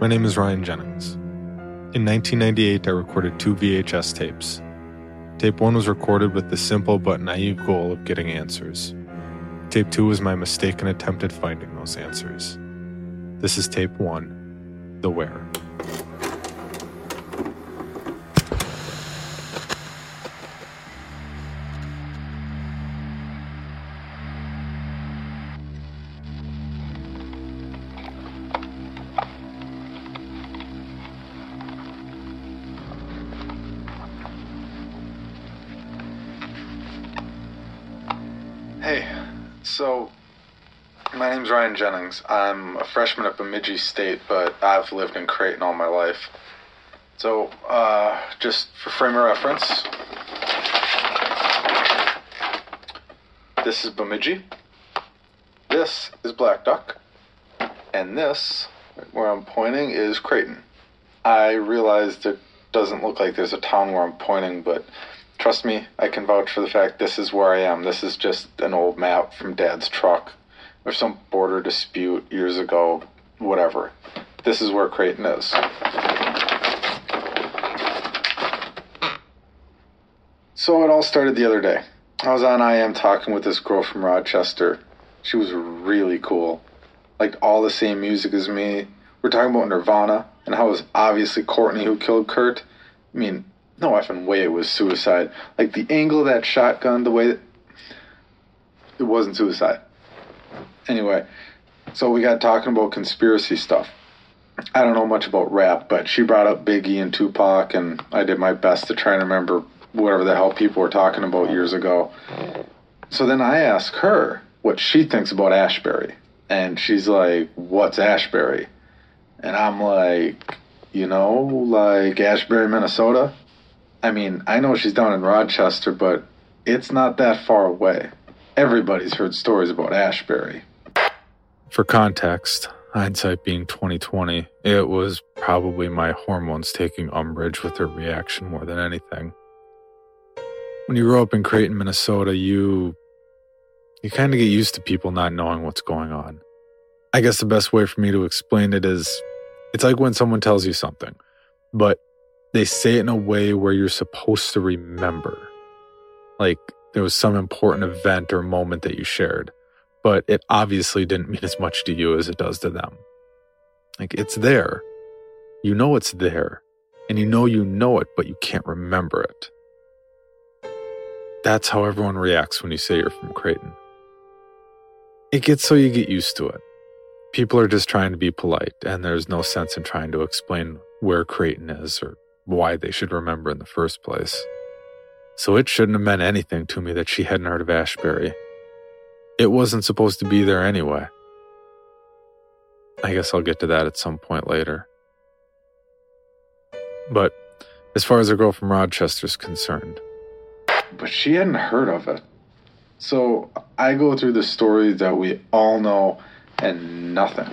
My name is Ryan Jennings. In 1998, I recorded two VHS tapes. Tape 1 was recorded with the simple but naive goal of getting answers. Tape 2 was my mistaken attempt at finding those answers. This is tape 1 The Where. So my name's Ryan Jennings. I'm a freshman at Bemidji State, but I've lived in Creighton all my life. So, uh, just for frame of reference, this is Bemidji, this is Blackduck, and this, where I'm pointing, is Creighton. I realized it doesn't look like there's a town where I'm pointing, but trust me, I can vouch for the fact this is where I am. This is just an old map from Dad's truck or some border dispute years ago, whatever. This is where Creighton is. So it all started the other day. I was on IM talking with this girl from Rochester. She was really cool. Liked all the same music as me. We're talking about Nirvana and how it was obviously Courtney who killed Kurt. I mean, no effing way it was suicide. Like the angle of that shotgun, the way that it wasn't suicide. Anyway, so we got talking about conspiracy stuff. I don't know much about rap, but she brought up Biggie and Tupac, and I did my best to try and remember whatever the hell people were talking about years ago. So then I ask her what she thinks about Ashbury. And she's like, What's Ashbury? And I'm like, You know, like Ashbury, Minnesota? I mean, I know she's down in Rochester, but it's not that far away. Everybody's heard stories about Ashbury. For context, hindsight being 2020, it was probably my hormones taking umbrage with her reaction more than anything. When you grow up in Creighton, Minnesota, you you kind of get used to people not knowing what's going on. I guess the best way for me to explain it is it's like when someone tells you something, but they say it in a way where you're supposed to remember. Like there was some important event or moment that you shared, but it obviously didn't mean as much to you as it does to them. Like it's there. You know it's there, and you know you know it, but you can't remember it. That's how everyone reacts when you say you're from Creighton. It gets so you get used to it. People are just trying to be polite, and there's no sense in trying to explain where Creighton is or why they should remember in the first place. So it shouldn't have meant anything to me that she hadn't heard of Ashbury. It wasn't supposed to be there anyway. I guess I'll get to that at some point later. But as far as the girl from Rochester's concerned, but she hadn't heard of it. So I go through the story that we all know and nothing.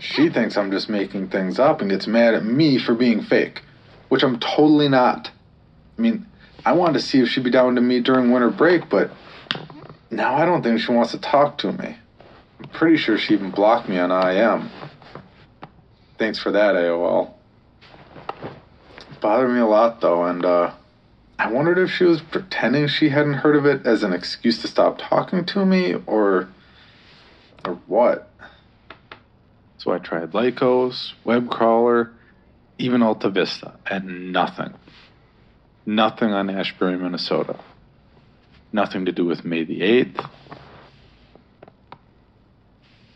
She thinks I'm just making things up and gets mad at me for being fake, which I'm totally not. I mean, I wanted to see if she'd be down to meet during winter break, but now I don't think she wants to talk to me. I'm pretty sure she even blocked me on IM. Thanks for that, AOL. bothered me a lot though, and uh, I wondered if she was pretending she hadn't heard of it as an excuse to stop talking to me, or or what. So I tried Lycos, Webcrawler, even AltaVista, and nothing. Nothing on Ashbury, Minnesota. Nothing to do with May the 8th.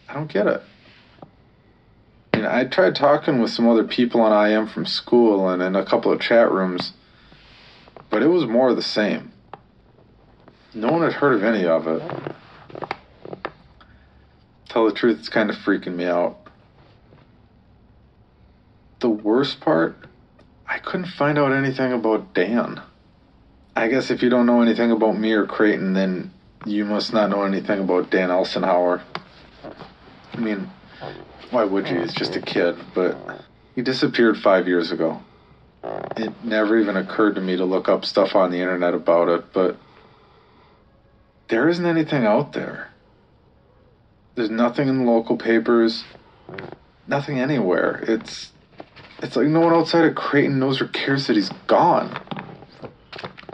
I don't get it. I, mean, I tried talking with some other people on IM from school and in a couple of chat rooms, but it was more the same. No one had heard of any of it. Tell the truth, it's kind of freaking me out. The worst part, I couldn't find out anything about Dan. I guess if you don't know anything about me or Creighton, then you must not know anything about Dan Elsenhauer. I mean, why would you? He's just a kid, but he disappeared five years ago. It never even occurred to me to look up stuff on the internet about it, but there isn't anything out there. There's nothing in the local papers, nothing anywhere. It's it's like no one outside of Creighton knows or cares that he's gone.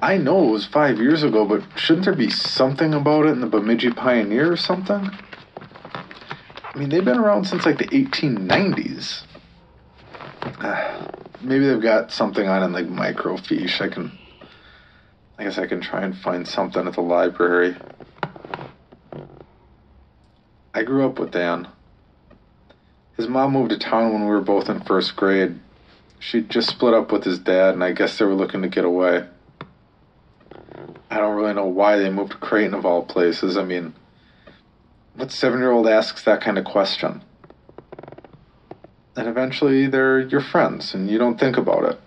I know it was five years ago, but shouldn't there be something about it in the Bemidji Pioneer or something? I mean, they've been around since like the 1890s. Uh, maybe they've got something on in like microfiche. I can, I guess I can try and find something at the library. I grew up with Dan. His mom moved to town when we were both in first grade. She'd just split up with his dad, and I guess they were looking to get away. I don't really know why they moved to Creighton of all places. I mean, what seven year old asks that kind of question? And eventually they're your friends, and you don't think about it.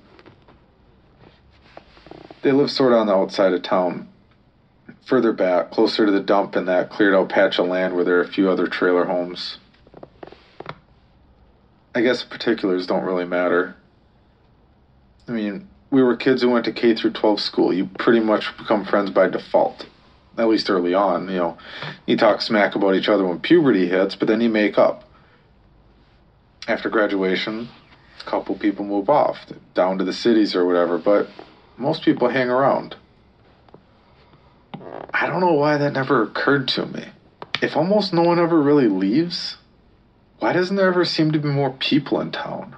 They live sort of on the outside of town, further back, closer to the dump in that cleared out patch of land where there are a few other trailer homes. I guess particulars don't really matter. I mean, we were kids who went to K through 12 school. You pretty much become friends by default. At least early on, you know. You talk smack about each other when puberty hits, but then you make up. After graduation, a couple people move off, down to the cities or whatever, but most people hang around. I don't know why that never occurred to me. If almost no one ever really leaves, why doesn't there ever seem to be more people in town?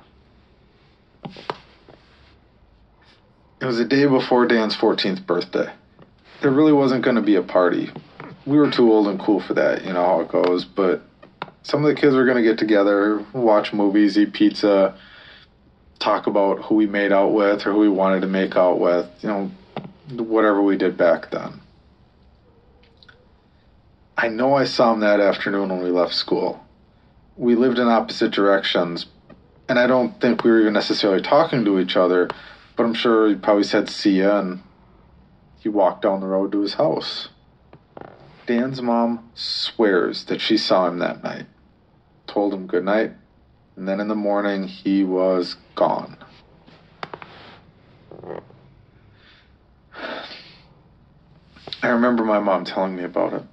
It was the day before Dan's 14th birthday. There really wasn't going to be a party. We were too old and cool for that, you know how it goes, but some of the kids were going to get together, watch movies, eat pizza, talk about who we made out with or who we wanted to make out with, you know, whatever we did back then. I know I saw him that afternoon when we left school we lived in opposite directions, and I don't think we were even necessarily talking to each other, but I'm sure he probably said see ya, and he walked down the road to his house. Dan's mom swears that she saw him that night, told him good night, and then in the morning he was gone. I remember my mom telling me about it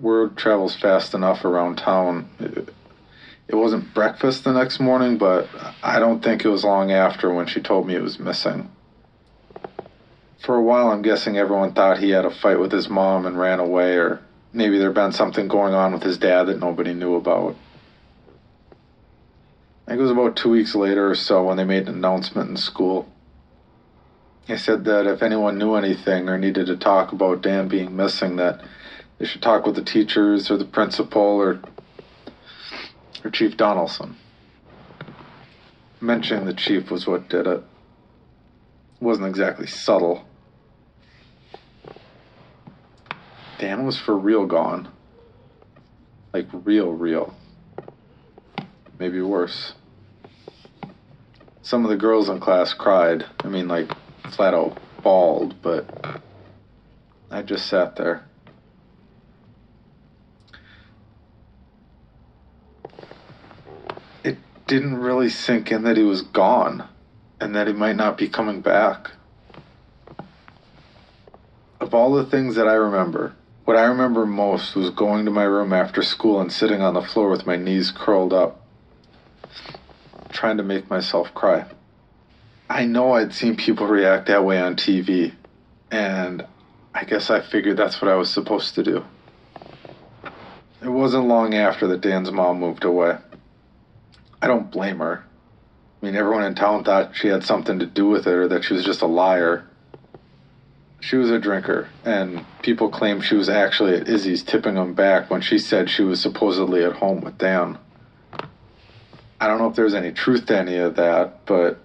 word travels fast enough around town. It, wasn't breakfast the next morning, but I don't think it was long after when she told me it was missing. For a while, I'm guessing everyone thought he had a fight with his mom and ran away, or maybe there'd been something going on with his dad that nobody knew about. I think it was about two weeks later or so when they made an announcement in school. They said that if anyone knew anything or needed to talk about Dan being missing, that they should talk with the teachers or the principal or or Chief Donaldson. Mentioning the chief was what did it. Wasn't exactly subtle. Dan was for real gone. Like real, real. Maybe worse. Some of the girls in class cried. I mean, like, flat out bawled, but I just sat there. Didn't really sink in that he was gone and that he might not be coming back. Of all the things that I remember, what I remember most was going to my room after school and sitting on the floor with my knees curled up, trying to make myself cry. I know I'd seen people react that way on TV, and I guess I figured that's what I was supposed to do. It wasn't long after that Dan's mom moved away. I don't blame her. I mean, everyone in town thought she had something to do with it or that she was just a liar. She was a drinker, and people claim she was actually at Izzy's tipping him back when she said she was supposedly at home with Dan. I don't know if there's any truth to any of that, but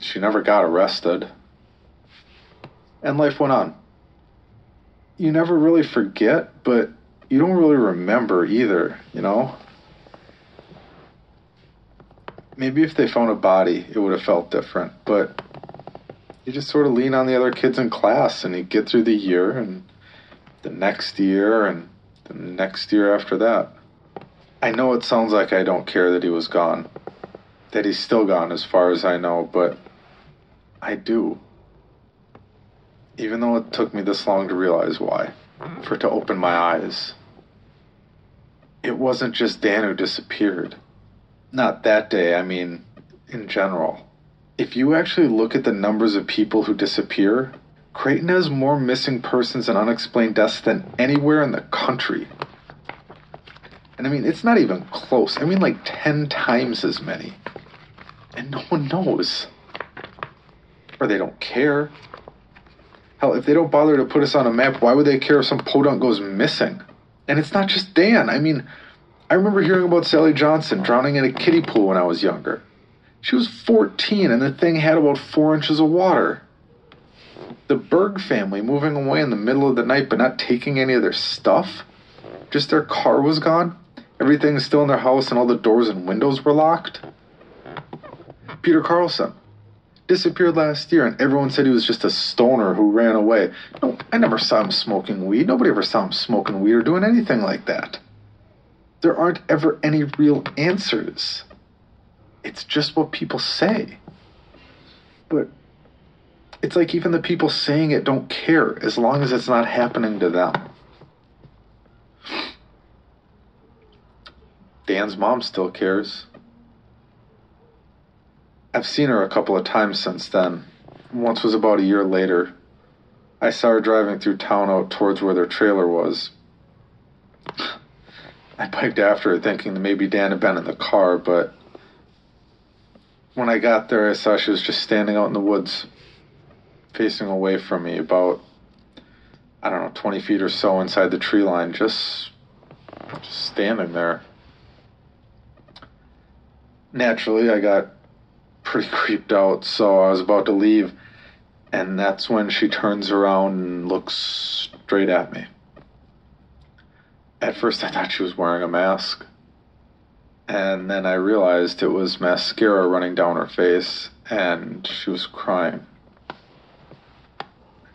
she never got arrested. And life went on. You never really forget, but you don't really remember either, you know? Maybe if they found a body, it would have felt different. But you just sort of lean on the other kids in class and you get through the year and the next year and the next year after that. I know it sounds like I don't care that he was gone, that he's still gone as far as I know, but I do. Even though it took me this long to realize why, for to open my eyes. It wasn't just Dan who disappeared. Not that day, I mean in general. If you actually look at the numbers of people who disappear, Creighton has more missing persons and unexplained deaths than anywhere in the country. And I mean, it's not even close. I mean, like 10 times as many. And no one knows. Or they don't care. Hell, if they don't bother to put us on a map, why would they care if some podunk goes missing? And it's not just Dan. I mean, I remember hearing about Sally Johnson drowning in a kiddie pool when I was younger. She was 14 and the thing had about four inches of water. The Berg family moving away in the middle of the night but not taking any of their stuff? Just their car was gone? Everything's still in their house and all the doors and windows were locked? Peter Carlson disappeared last year and everyone said he was just a stoner who ran away. No, I never saw him smoking weed. Nobody ever saw him smoking weed or doing anything like that. There aren't ever any real answers. It's just what people say. But it's like even the people saying it don't care as long as it's not happening to them. Dan's mom still cares. I've seen her a couple of times since then. Once was about a year later. I saw her driving through town out towards where their trailer was. I biked after her thinking that maybe Dan had been in the car, but when I got there, I saw she was just standing out in the woods, facing away from me, about, I don't know, 20 feet or so inside the tree line, just, just standing there. Naturally, I got pretty creeped out, so I was about to leave, and that's when she turns around and looks straight at me. At first, I thought she was wearing a mask. And then I realized it was mascara running down her face, and she was crying.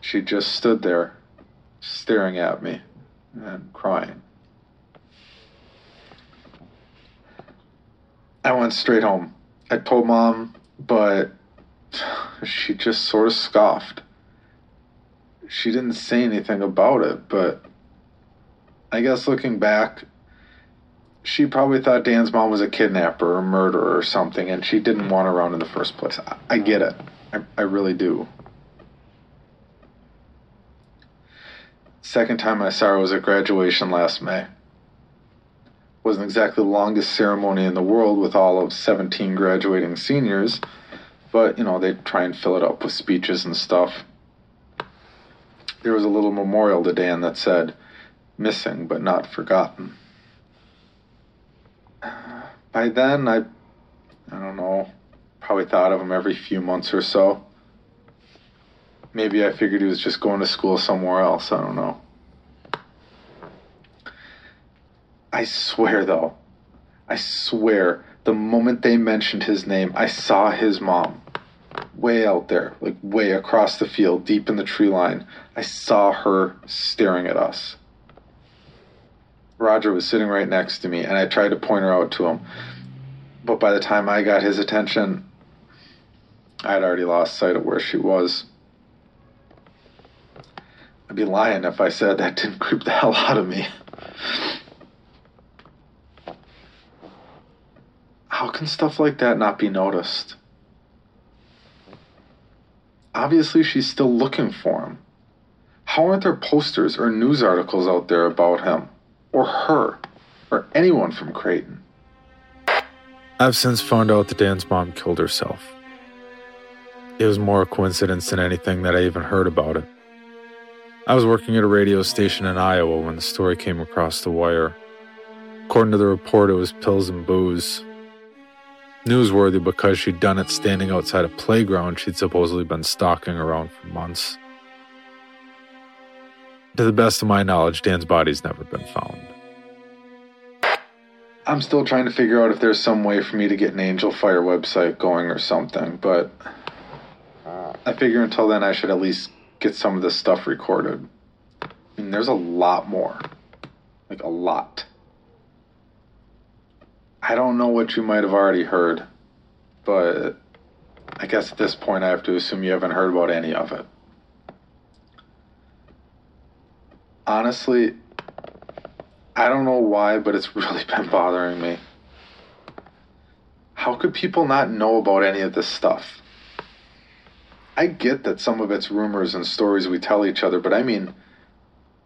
She just stood there, staring at me and crying. I went straight home. I told mom, but she just sort of scoffed. She didn't say anything about it, but I guess looking back, she probably thought Dan's mom was a kidnapper or a murderer or something, and she didn't want her around in the first place. I, I get it. I, I really do. Second time I saw her was at graduation last May. Wasn't exactly the longest ceremony in the world with all of 17 graduating seniors, but you know, they try and fill it up with speeches and stuff. There was a little memorial to Dan that said, missing but not forgotten. By then, I, I don't know, probably thought of him every few months or so. Maybe I figured he was just going to school somewhere else. I don't know. I swear, though, I swear, the moment they mentioned his name, I saw his mom way out there, like way across the field, deep in the tree line. I saw her staring at us. Roger was sitting right next to me, and I tried to point her out to him. But by the time I got his attention, I had already lost sight of where she was. I'd be lying if I said that didn't creep the hell out of me. How can stuff like that not be noticed? Obviously, she's still looking for him. How aren't there posters or news articles out there about him? Or her, or anyone from Creighton. I've since found out that Dan's mom killed herself. It was more a coincidence than anything that I even heard about it. I was working at a radio station in Iowa when the story came across the wire. According to the report, it was pills and booze. Newsworthy because she'd done it standing outside a playground she'd supposedly been stalking around for months. To the best of my knowledge, Dan's body's never been found. I'm still trying to figure out if there's some way for me to get an Angelfire website going or something, but I figure until then I should at least get some of this stuff recorded. I mean, there's a lot more. Like, a lot. I don't know what you might have already heard, but I guess at this point I have to assume you haven't heard about any of it. Honestly, I don't know why, but it's really been bothering me. How could people not know about any of this stuff? I get that some of it's rumors and stories we tell each other, but I mean,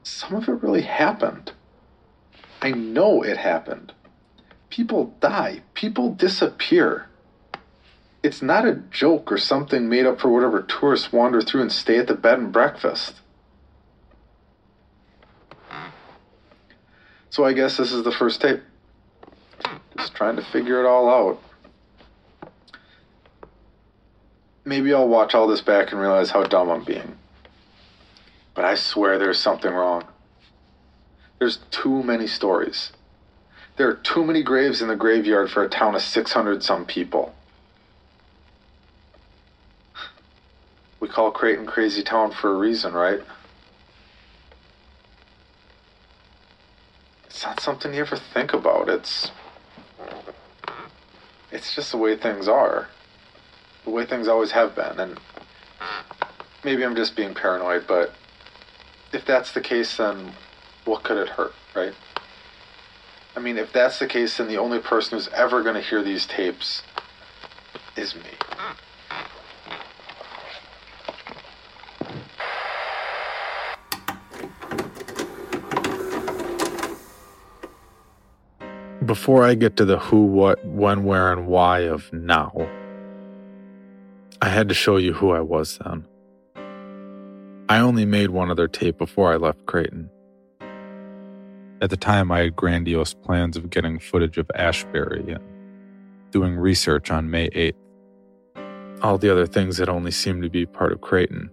some of it really happened. I know it happened. People die, people disappear. It's not a joke or something made up for whatever tourists wander through and stay at the bed and breakfast. So I guess this is the first tape. Just trying to figure it all out. Maybe I'll watch all this back and realize how dumb I'm being. But I swear there's something wrong. There's too many stories. There are too many graves in the graveyard for a town of 600 some people. We call Creighton Crazy Town for a reason, right? It's not something you ever think about. It's. It's just the way things are. The way things always have been. And maybe I'm just being paranoid, but if that's the case, then what could it hurt, right? I mean, if that's the case, then the only person who's ever going to hear these tapes is me. Before I get to the who, what, when, where, and why of now, I had to show you who I was then. I only made one other tape before I left Creighton. At the time, I had grandiose plans of getting footage of Ashbury and doing research on May 8th. All the other things that only seemed to be part of Creighton.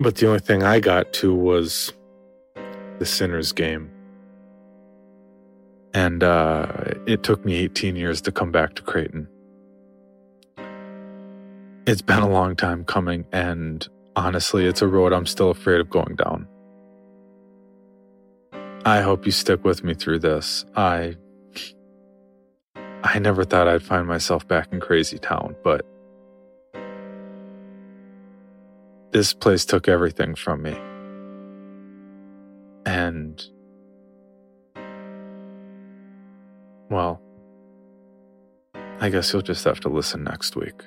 But the only thing I got to was the Sinners game. And uh, it took me 18 years to come back to Creighton. It's been a long time coming, and honestly, it's a road I'm still afraid of going down. I hope you stick with me through this. I I never thought I'd find myself back in Crazy Town, but this place took everything from me. And well, I guess you'll just have to listen next week.